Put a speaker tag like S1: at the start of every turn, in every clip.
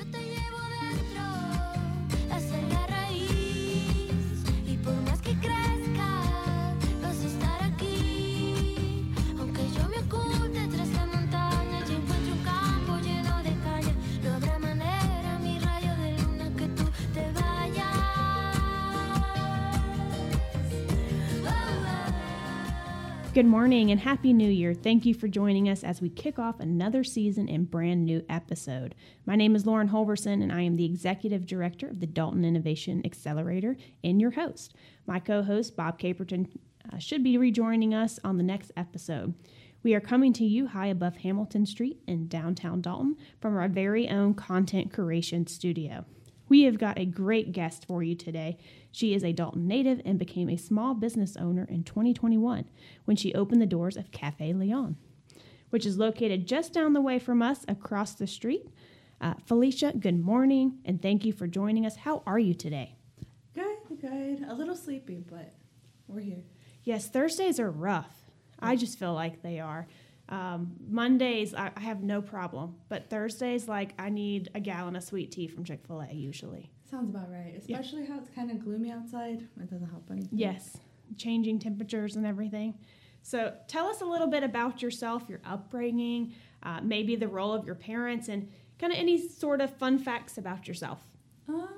S1: Yo te llevo
S2: Good morning and Happy New Year. Thank you for joining us as we kick off another season and brand new episode. My name is Lauren Holverson, and I am the Executive Director of the Dalton Innovation Accelerator and your host. My co host, Bob Caperton, uh, should be rejoining us on the next episode. We are coming to you high above Hamilton Street in downtown Dalton from our very own content curation studio. We have got a great guest for you today. She is a Dalton native and became a small business owner in 2021 when she opened the doors of Cafe Leon, which is located just down the way from us across the street. Uh, Felicia, good morning and thank you for joining us. How are you today?
S3: Good, good. A little sleepy, but we're here.
S2: Yes, Thursdays are rough. I just feel like they are. Um, Mondays, I, I have no problem, but Thursdays, like I need a gallon of sweet tea from Chick fil A usually.
S3: Sounds about right. Especially how it's kind of gloomy outside. It doesn't help anything.
S2: Yes, changing temperatures and everything. So, tell us a little bit about yourself, your upbringing, uh, maybe the role of your parents, and kind of any sort of fun facts about yourself.
S3: Um,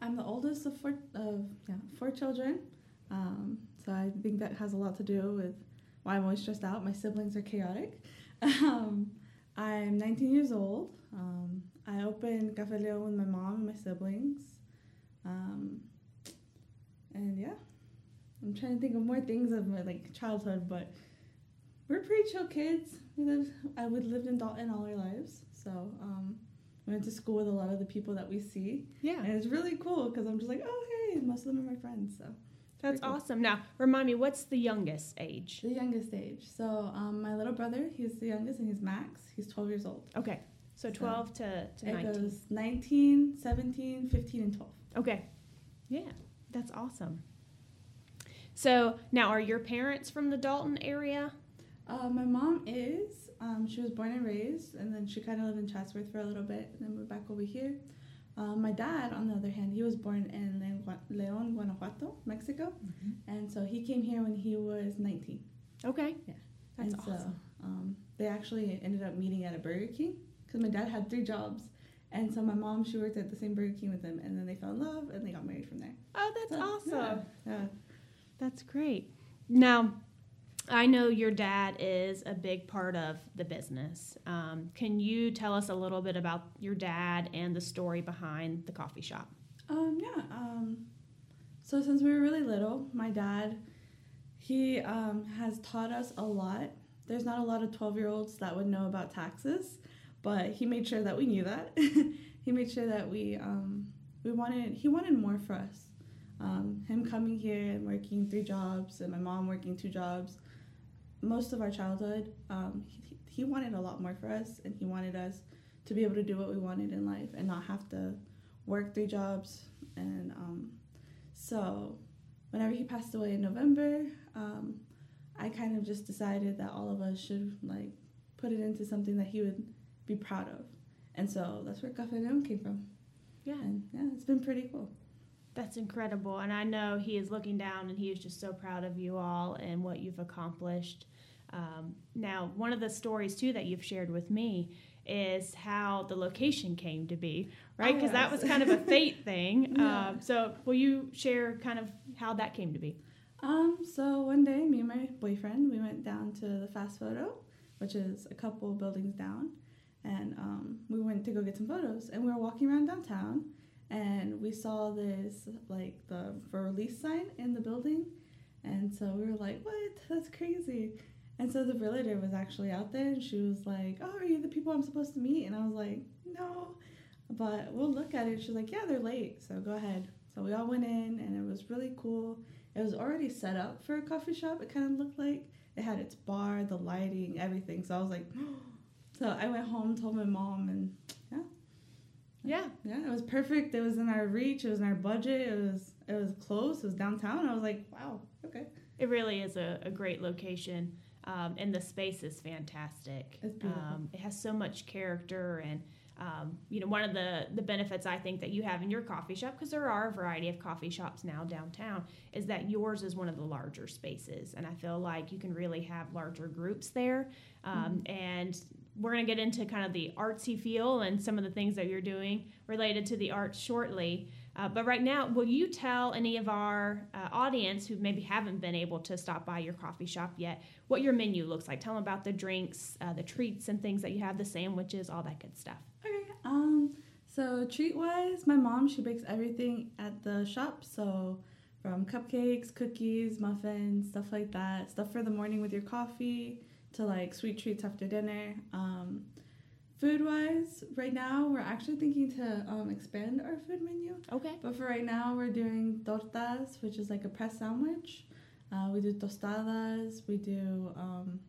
S3: I'm the oldest of four of yeah four children. Um, so I think that has a lot to do with why I'm always stressed out. My siblings are chaotic. Um, I'm 19 years old. Um, I opened Cafe Leon with my mom and my siblings. Um, and yeah, I'm trying to think of more things of my like childhood, but we're pretty chill kids. We lived, I would lived in Dalton all our lives, so um, we went to school with a lot of the people that we see,
S2: Yeah,
S3: and it's really cool because I'm just like, oh hey, most of them are my friends. So
S2: that's
S3: cool.
S2: awesome. Now, remind me, what's the youngest age?
S3: the youngest age. So um, my little brother, he's the youngest, and he's Max. He's 12 years old.
S2: Okay, so
S3: So
S2: 12 to, to
S3: It
S2: 19.
S3: goes 19, 17, 15, and 12.
S2: Okay, yeah, that's awesome. So, now are your parents from the Dalton area?
S3: Uh, my mom is. Um, she was born and raised, and then she kind of lived in Chatsworth for a little bit, and then moved back over here. Um, my dad, on the other hand, he was born in Leon, Gua- Leon, Guanajuato, Mexico, and so he came here when he was 19.
S2: Okay,
S3: Yeah.
S2: that's
S3: and
S2: awesome.
S3: so um, they actually ended up meeting at a Burger King because my dad had three jobs, and so my mom she worked at the same Burger King with him, and then they fell in love and they got married from there.
S2: Oh, that's
S3: So,
S2: awesome.
S3: Yeah, yeah.
S2: That's great. Now, I know your dad is a big part of the business. Um, can you tell us a little bit about your dad and the story behind the coffee shop?
S3: Um, yeah. Um, so since we were really little, my dad, he um, has taught us a lot. There's not a lot of 12 year olds that would know about taxes, but he made sure that we knew that. he made sure that we um, we wanted he wanted more for us. Um, him coming here and working three jobs, and my mom working two jobs. Most of our childhood, um, he, he wanted a lot more for us, and he wanted us to be able to do what we wanted in life and not have to work three jobs. And um, so whenever he passed away in november um, i kind of just decided that all of us should like put it into something that he would be proud of. And so that's where cafe leon came from.
S2: Yeah,
S3: and yeah it's been pretty cool
S2: that's incredible. And I know he is looking down and he is just so proud of you all and what you've accomplished. Um, now, one of the stories too that you've shared with me is how the location came to be, right?
S3: Oh,
S2: Because that was kind of a fate thing.
S3: Yeah.
S2: Um, so, will you share kind of how that came to be?
S3: um, so one day me and my boyfriend we went down to the fast photo which is a couple buildings down and um, we went to go get some photos and we were walking around downtown and we saw this like the for release sign in the building. And so we were like what? That's crazy. And so the realtor was actually out there and she was like oh are you the people i'm supposed to meet? And i was like no. But we'll look at it. She's like yeah they're late. So go ahead. So we all went in and it was really cool. It was already set up for a coffee shop it kind of looked like. It had its bar the lighting everything. So i was like so i went home told my mom and yeah
S2: Yeah.
S3: yeah, it was perfect. It was in our reach. It was in our budget. It was it was close. It was downtown. I was like, wow, okay,
S2: It really is a, a great location, um, and the space is fantastic.
S3: It's beautiful.
S2: Um, it has so much character, and um, you know, one of the the benefits I think that you have in your coffee shop, because there are a variety of coffee shops now downtown, is that yours is one of the larger spaces, and I feel like you can really have larger groups there. Um, And we're going to get into kind of the artsy feel and some of the things that you're doing related to the arts shortly. Uh, but right now, will you tell any of our uh, audience who maybe haven't been able to stop by your coffee shop yet what your menu looks like? Tell them about the drinks, uh, the treats, and things that you have, the sandwiches, all that good stuff.
S3: Okay. Um. So treat wise, my mom she bakes everything at the shop. So from cupcakes, cookies, muffins, stuff like that. Stuff for the morning with your coffee to like sweet treats after dinner. Um, food wise, right now we're actually thinking to um, expand our food menu.
S2: Okay.
S3: But for right now, we're doing tortas, which is like a press sandwich. Uh, we do tostadas. We do, um,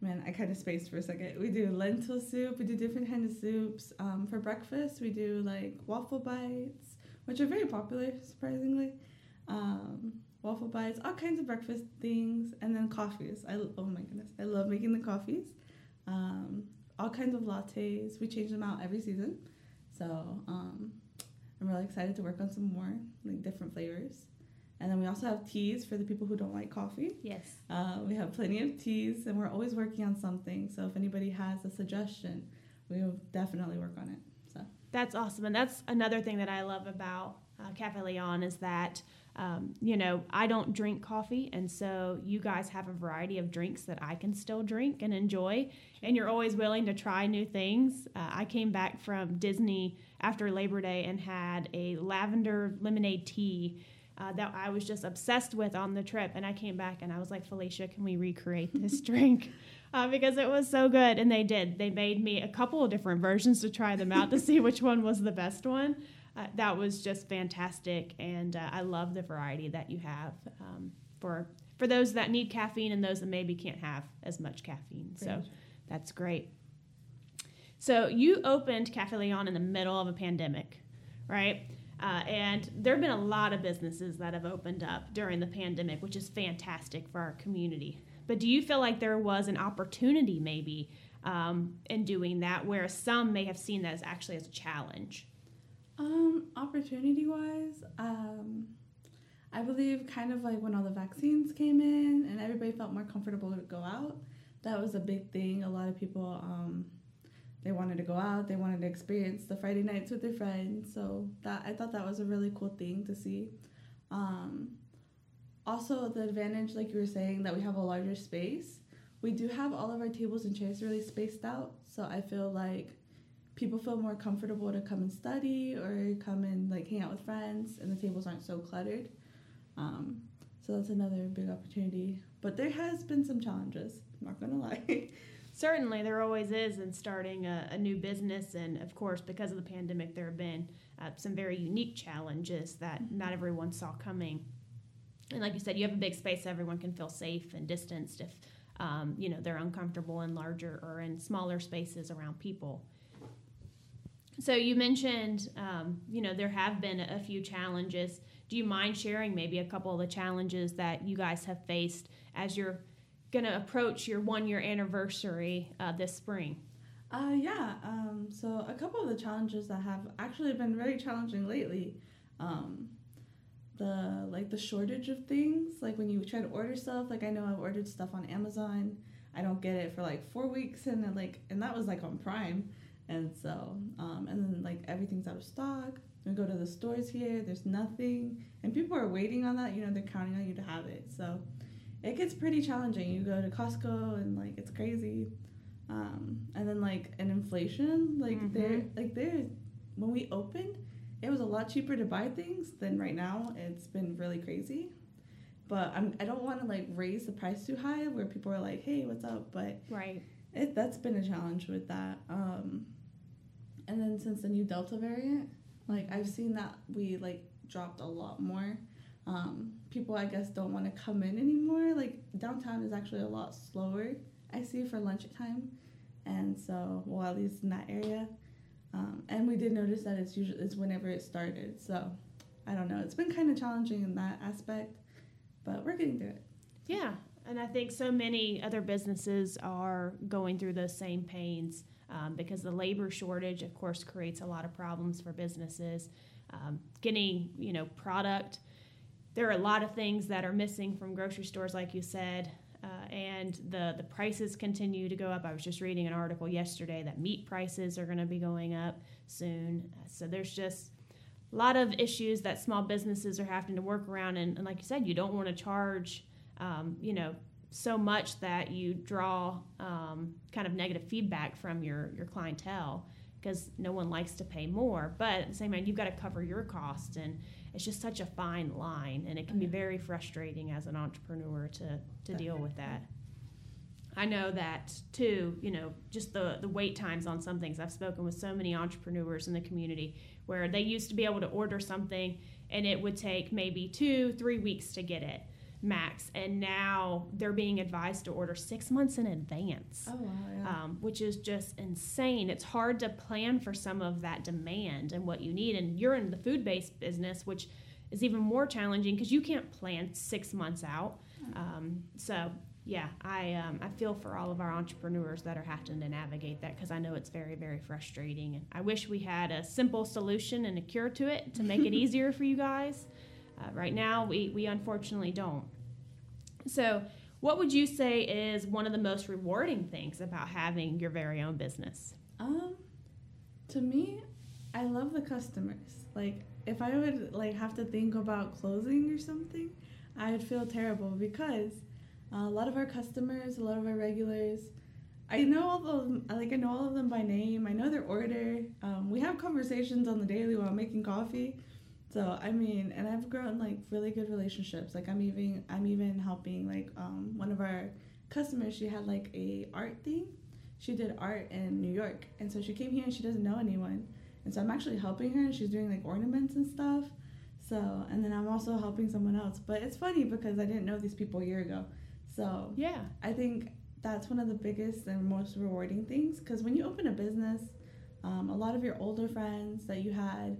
S3: man, I kind of spaced for a second. We do lentil soup. We do different kind of soups. Um, for breakfast, we do like waffle bites, which are very popular, surprisingly. Um, waffle bites, all kinds of breakfast things, and then coffees. I oh my goodness, I love making the coffees. Um, all kinds of lattes. We change them out every season, so um, I'm really excited to work on some more like different flavors. And then we also have teas for the people who don't like coffee.
S2: Yes.
S3: Uh, we have plenty of teas, and we're always working on something. So if anybody has a suggestion, we will definitely work on it. So
S2: That's awesome, and that's another thing that I love about uh, Cafe Leon is that um, you know I don't drink coffee, and so you guys have a variety of drinks that I can still drink and enjoy, and you're always willing to try new things. Uh, I came back from Disney after Labor Day and had a lavender lemonade tea. Uh, that I was just obsessed with on the trip, and I came back and I was like, Felicia, can we recreate this drink? Uh, because it was so good, and they did. They made me a couple of different versions to try them out to see which one was the best one. Uh, that was just fantastic, and uh, I love the variety that you have um, for for those that need caffeine and those that maybe can't have as much caffeine. So that's great. So you opened Cafe Leon in the middle of a pandemic, right? Uh, and there have been a lot of businesses that have opened up during the pandemic, which is fantastic for our community. But do you feel like there was an opportunity maybe um, in doing that, where some may have seen that as actually as a challenge?
S3: Um, opportunity wise, um, I believe kind of like when all the vaccines came in and everybody felt more comfortable to go out. That was a big thing. A lot of people, um, they wanted to go out. They wanted to experience the Friday nights with their friends. So that I thought that was a really cool thing to see. Um, also, the advantage, like you were saying, that we have a larger space. We do have all of our tables and chairs really spaced out. So I feel like people feel more comfortable to come and study or come and like hang out with friends and the tables aren't so cluttered um, so that's another big opportunity but there has been some challenges i'm not gonna lie
S2: Certainly, there always is in starting a, a new business, and of course, because of the pandemic, there have been uh, some very unique challenges that not everyone saw coming. And like you said, you have a big space, so everyone can feel safe and distanced if um, you know they're uncomfortable in larger or in smaller spaces around people. So you mentioned, um, you know, there have been a few challenges. Do you mind sharing maybe a couple of the challenges that you guys have faced as you're going to approach your one year anniversary uh, this spring?
S3: uh, yeah um, so a couple of the challenges that have actually been very challenging lately um, the like the shortage of things like when you try to order stuff like i know i've ordered stuff on amazon i don't get it for like four weeks and then like and that was like on prime and so um, and then like everything's out of stock. We go to the stores here there's nothing. And people are waiting on that you know they're counting on you to have it. So it gets pretty challenging. You go to costco and like it's crazy. Um, and then like an inflation like
S2: Mhm.
S3: there like there when we opened it was a lot cheaper to buy things than right now. It's been really crazy. But I'm, i don't want to like raise the price too high where people are like hey what's up? But
S2: Right.
S3: it, that's been a challenge with that. Um, and then since the new Delta variant, like I've seen that we like dropped a lot more. Um, people I guess don't want to come in anymore. Like downtown is actually a lot slower. I see for lunchtime, and so well at least in that area. Um, and we did notice that it's usually it's whenever it started. So I don't know. It's been kind of challenging in that aspect, but we're getting through it.
S2: Yeah. And I think so many other businesses are going through those same pains um, because the labor shortage, of course, creates a lot of problems for businesses. Um, getting, you know, product. There are a lot of things that are missing from grocery stores, like you said, uh, and the the prices continue to go up. I was just reading an article yesterday that meat prices are going to be going up soon. So there's just a lot of issues that small businesses are having to work around, and, and like you said, you don't want to charge, um, you know, so much that you draw um, kind of negative feedback from your your clientele because no one likes to pay more. But at the same time, you've got to cover your costs, and it's just such a fine line, and it can be very frustrating as an entrepreneur to to deal with that. I know that too. You know, just the the wait times on some things. I've spoken with so many entrepreneurs in the community where they used to be able to order something, and it would take maybe two, three weeks to get it max, and now they're being advised to order six months in advance
S3: Oh wow, yeah.
S2: um, which is just insane. It's hard to plan for some of that demand and what you need. And you're in the food based business, which is even more challenging because you can't plan six months out. Um, so, yeah, I, um, I feel for all of our entrepreneurs that are having to navigate that because I know it's very, very frustrating. And I wish we had a simple solution and a cure to it to make it easier for you guys. Uh, right now, we, we unfortunately don't. So, what would you say is one of the most rewarding things about having your very own business?
S3: Um, to me, I love the customers. Like, if I would like have to think about closing or something, I would feel terrible because uh, a lot of our customers, a lot of our regulars, I know all of them. Like, I know all of them by name. I know their order. Um, we have conversations on the daily while making coffee. So I mean, and I've grown like really good relationships. Like I'm even I'm even helping like um, one of our customers. She had like a art thing. She did art in New York, and so she came here and she doesn't know anyone, and so I'm actually helping her. and She's doing like ornaments and stuff. So and then I'm also helping someone else. But it's funny because I didn't know these people a year ago. So
S2: Yeah.
S3: I think that's one of the biggest and most rewarding things because when you open a business, um, a lot of your older friends that you had,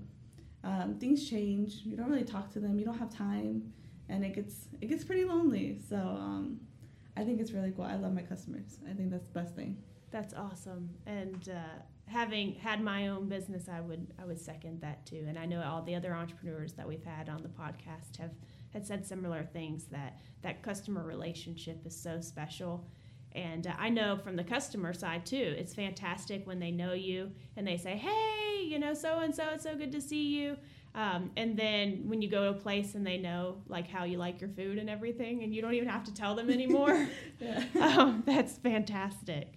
S3: um, things change. You don't really talk to them. You don't have time, and it gets it gets pretty lonely. So um, I think it's really cool. I love my customers. I think that's the best thing.
S2: That's awesome. And uh, having had my own business, I would I would second that too. And I know all the other entrepreneurs that we've had on the podcast have had said similar things that that customer relationship is so special. And uh, I know from the customer side too, it's fantastic when they know you and they say, "Hey, you know, so and so, it's so good to see you." Um, and then when you go to a place and they know like how you like your food and everything, and you don't even have to tell them anymore,
S3: Yeah.
S2: um, that's fantastic.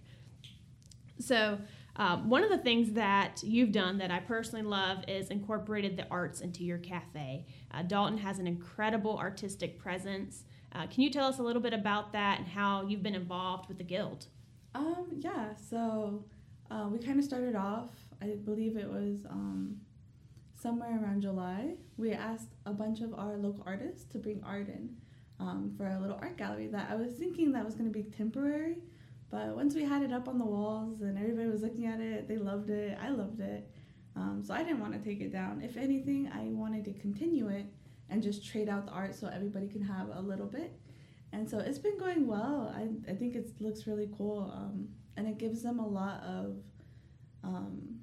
S2: So, um, one of the things that you've done that I personally love is incorporated the arts into your cafe. Uh, Dalton has an incredible artistic presence. Uh, can you tell us a little bit about that and how you've been involved with the guild?
S3: Um, yeah, so uh, we kind of started off, I believe it was um, somewhere around July. We asked a bunch of our local artists to bring art in um, for a little art gallery that I was thinking that was going to be temporary. But once we had it up on the walls and everybody was looking at it, they loved it. I loved it. Um, so I didn't want to take it down. If anything, I wanted to continue it and just trade out the art so everybody can have a little bit. And so it's been going well. I, I think it looks really cool. Um, and it gives them a lot of um,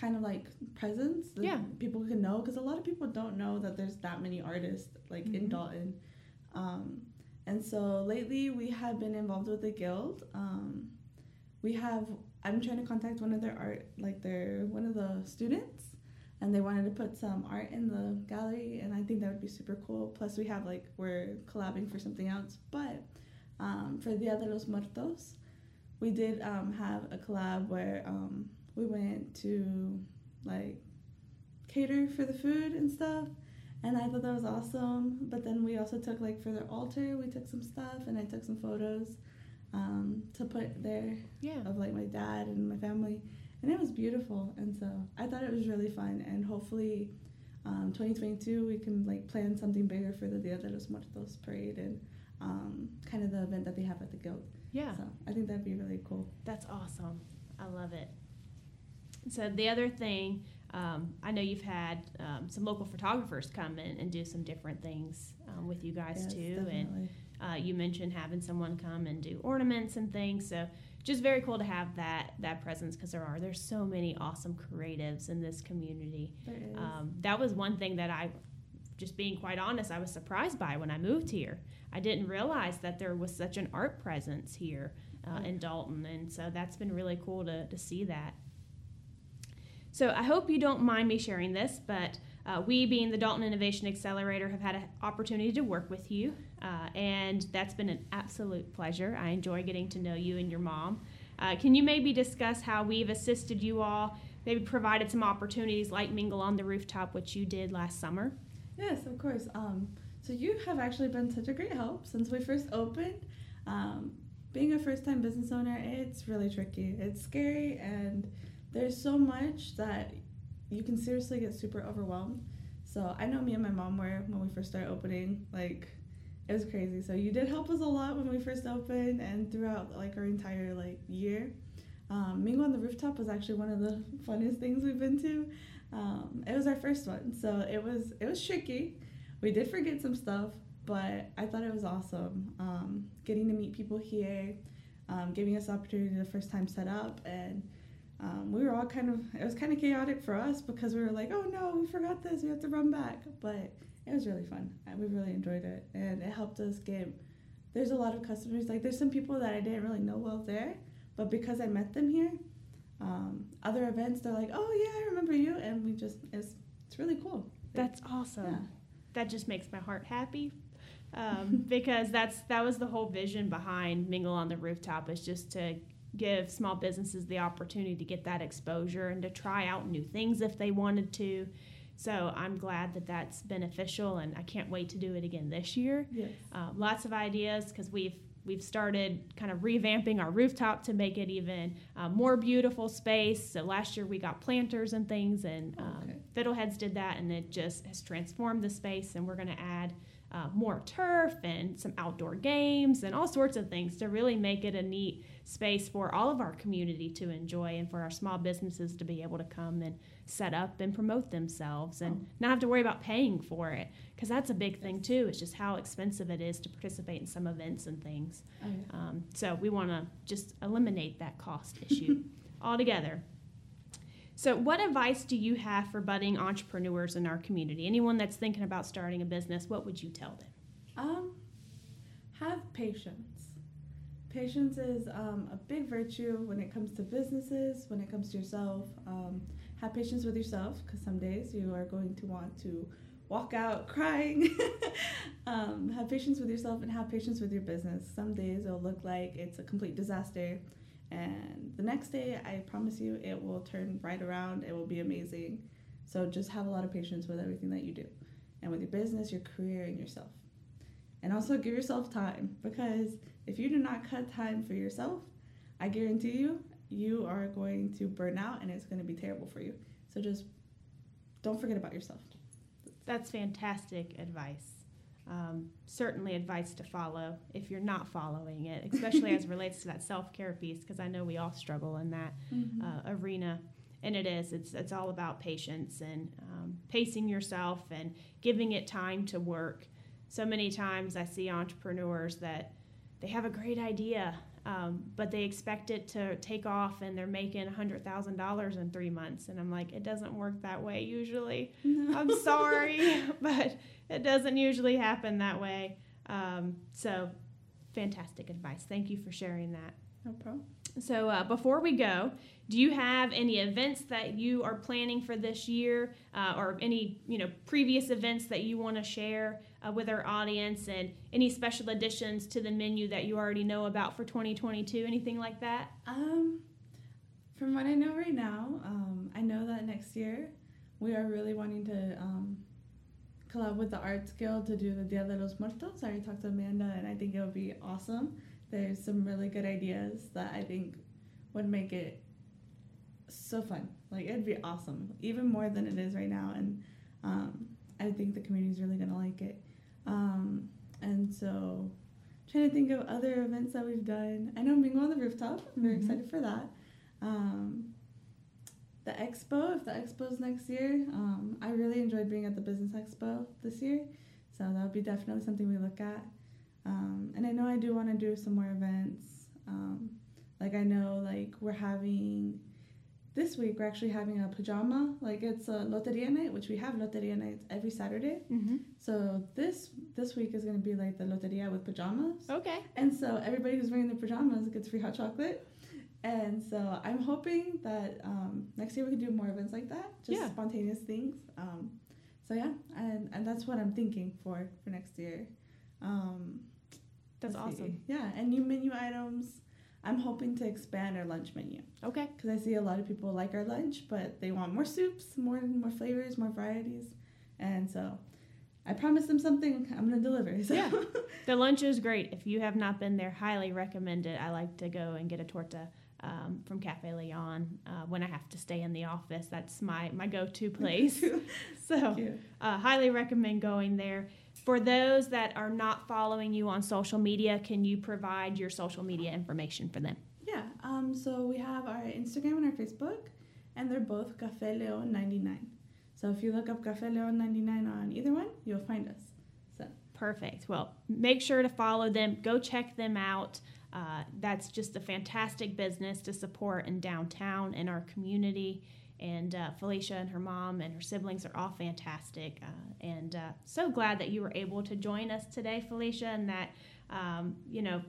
S3: kind of like presence that
S2: Yeah.
S3: people can know because a lot of people don't know that there's that many artists like in
S2: Mhm.
S3: Dalton. Um, and so lately we have been involved with the guild. Um, we have I'm trying to contact one of their art like their one of the students and they wanted to put some art in the gallery and i think that would be super cool plus we have like we're collabing for something else but um, for dia de los muertos we did um, have a collab where um, we went to like cater for the food and stuff and i thought that was awesome but then we also took like for their altar we took some stuff and i took some photos um, to put there
S2: Yeah.
S3: of like my dad and my family and it was beautiful and so i thought it was really fun and hopefully um, 2022 we can like plan something bigger for the dia de los muertos parade and um, kind of the event that they have at the guild
S2: Yeah.
S3: so i think that'd be really cool
S2: That's awesome. I love it. So the other thing, um, I know you've had um, some local photographers come in and do some different things um, with you guys
S3: Yes,
S2: too, and. Uh, you mentioned having someone come and do ornaments and things. So just very cool to have that that presence because there are there's so many awesome creatives in this community. Um, that was one thing that I, just being quite honest, I was surprised by when I moved here. I didn't realize that there was such an art presence here uh, in Dalton, and so that's been really cool to, to see that. So I hope you don't mind me sharing this, but uh, we, being the Dalton Innovation Accelerator, have had an opportunity to work with you, uh, and that's been an absolute pleasure. I enjoy getting to know you and your mom. Uh, can you maybe discuss how we've assisted you all, maybe provided some opportunities like Mingle on the Rooftop, which you did last summer?
S3: Yes, of course. Um, so you have actually been such a great help since we first opened. Um, being a first-time business owner, it's really tricky. It's scary, and there's so much that you can seriously get super overwhelmed. So I know me and my mom were when we first started opening. Like it was crazy. So you did help us a lot when we first opened, and throughout like our entire like year. Um, Mingle on the rooftop was actually one of the funnest things we've been to. Um, it was our first one, so it was it was tricky. We did forget some stuff, but I thought it was awesome. Um, getting to meet people here, um, giving us the opportunity the first time set up, and um, we were all kind of it was kind of chaotic for us because we were like, oh no, we forgot this, we have to run back. But it was really fun. We really enjoyed it, and it helped us get. There's a lot of customers like there's some people that I didn't really know well there, but because I met them here, um, other events they're like, oh yeah, I remember you, and we just it's it's really cool.
S2: That's awesome.
S3: Yeah.
S2: That just makes my heart happy. Um, because that's that was the whole vision behind Mingle on the Rooftop is just to give small businesses the opportunity to get that exposure and to try out new things if they wanted to. So I'm glad that that's beneficial, and I can't wait to do it again this year.
S3: Yes.
S2: Uh, lots of ideas because we've we've started kind of revamping our rooftop to make it even uh, more beautiful space. So last year we got planters and things, and um,
S3: Okay.
S2: Fiddleheads did that, and it just has transformed the space. And we're going to add uh, more turf and some outdoor games and all sorts of things to really make it a neat space for all of our community to enjoy and for our small businesses to be able to come and set up and promote themselves and not have to worry about paying for it because that's a big thing too. It's just how expensive it is to participate in some events and things.
S3: Oh,
S2: um, so we want to just eliminate that cost issue altogether. So, what advice do you have for budding entrepreneurs in our community? Anyone that's thinking about starting a business, what would you tell them?
S3: Um, have patience. Patience is um, a big virtue when it comes to businesses, when it comes to yourself. Um, have patience with yourself because some days you are going to want to walk out crying. um, have patience with yourself and have patience with your business. Some days it'll look like it's a complete disaster, and the next day, I promise you, it will turn right around. It will be amazing. So just have a lot of patience with everything that you do, and with your business, your career, and yourself. And also give yourself time because if you do not cut time for yourself, I guarantee you, you are going to burn out and it's going to be terrible for you. So just don't forget about yourself.
S2: That's fantastic advice. Um, certainly, advice to follow if you're not following it, especially as it relates to that self care piece, because I know we all struggle in that uh, arena. And it is, it's, it's all about patience and um, pacing yourself and giving it time to work. So many times I see entrepreneurs that they have a great idea, um, but they expect it to take off and they're making $100,000 in three months. And I'm like, it doesn't work that way usually. I'm sorry, but it doesn't usually happen that way. Um, so, fantastic advice. Thank you for sharing that.
S3: No problem.
S2: So, uh, before we go, do you have any events that you are planning for this year, uh, or any you know previous events that you want to share uh, with our audience, and any special additions to the menu that you already know about for 2022? Anything like that?
S3: Um, from what I know right now, um, I know that next year we are really wanting to um, collab with the Arts Guild to do the Dia de los Muertos. I already talked to Amanda, and I think it would be awesome. There's some really good ideas that I think would make it so fun. Like it'd be awesome, even more than it is right now, and um, I think the community's really gonna like it. Um, and so, trying to think of other events that we've done. I know Mingle on the Rooftop. I'm very
S2: Mhm.
S3: excited for that. Um, the expo, if the expo's next year, um, I really enjoyed being at the business expo this year, so that would be definitely something we look at. Um, and I know I do want to do some more events. Um, like I know like we're having this week we're actually having a pajama like it's a loteria night which we have loteria nights every Saturday.
S2: Mm-hmm.
S3: So this this week is gonna be like the loteria with pajamas.
S2: Okay.
S3: And so everybody who's wearing their pajamas gets free hot chocolate. And so I'm hoping that um, next year we can do more events like that, just
S2: Yeah.
S3: spontaneous things. Um, so yeah, and, and that's what I'm thinking for for next year. Um,
S2: That's
S3: let's see.
S2: awesome.
S3: Yeah, and new menu items. I'm hoping to expand our lunch menu
S2: Okay.
S3: because I see a lot of people like our lunch, but they want more soups, more more flavors, more varieties, and so I promised them something. I'm gonna deliver. So.
S2: Yeah. The lunch is great. If you have not been there, highly recommend it. I like to go and get a torta um, from Cafe Leon uh, when I have to stay in the office. That's my, my go to place. so, uh, highly recommend going there. For those that are not following you on social media, can you provide your social media information for them?
S3: Yeah, um, so we have our Instagram and our Facebook, and they're both Cafe Leon 99. So if you look up Cafe Leon 99 on either one, you'll find us.
S2: So Perfect. Well, make sure to follow them. Go check them out. Uh, that's just a fantastic business to support in downtown in our community. And uh, Felicia and her mom and her siblings are all fantastic. Uh, and uh, so glad that you were able to join us today, Felicia, and that, um, you know,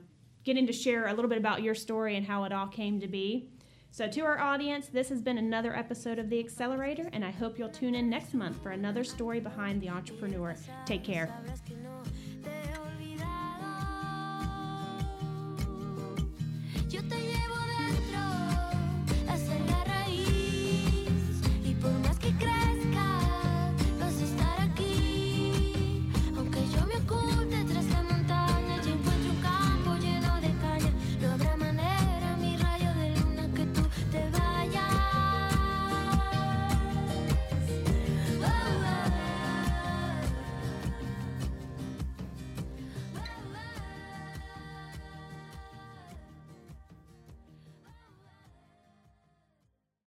S2: getting to share a little bit about your story and how it all came to be. So, to our audience, this has been another episode of The Accelerator, and I hope you'll tune in next month for another story behind the entrepreneur. Take care.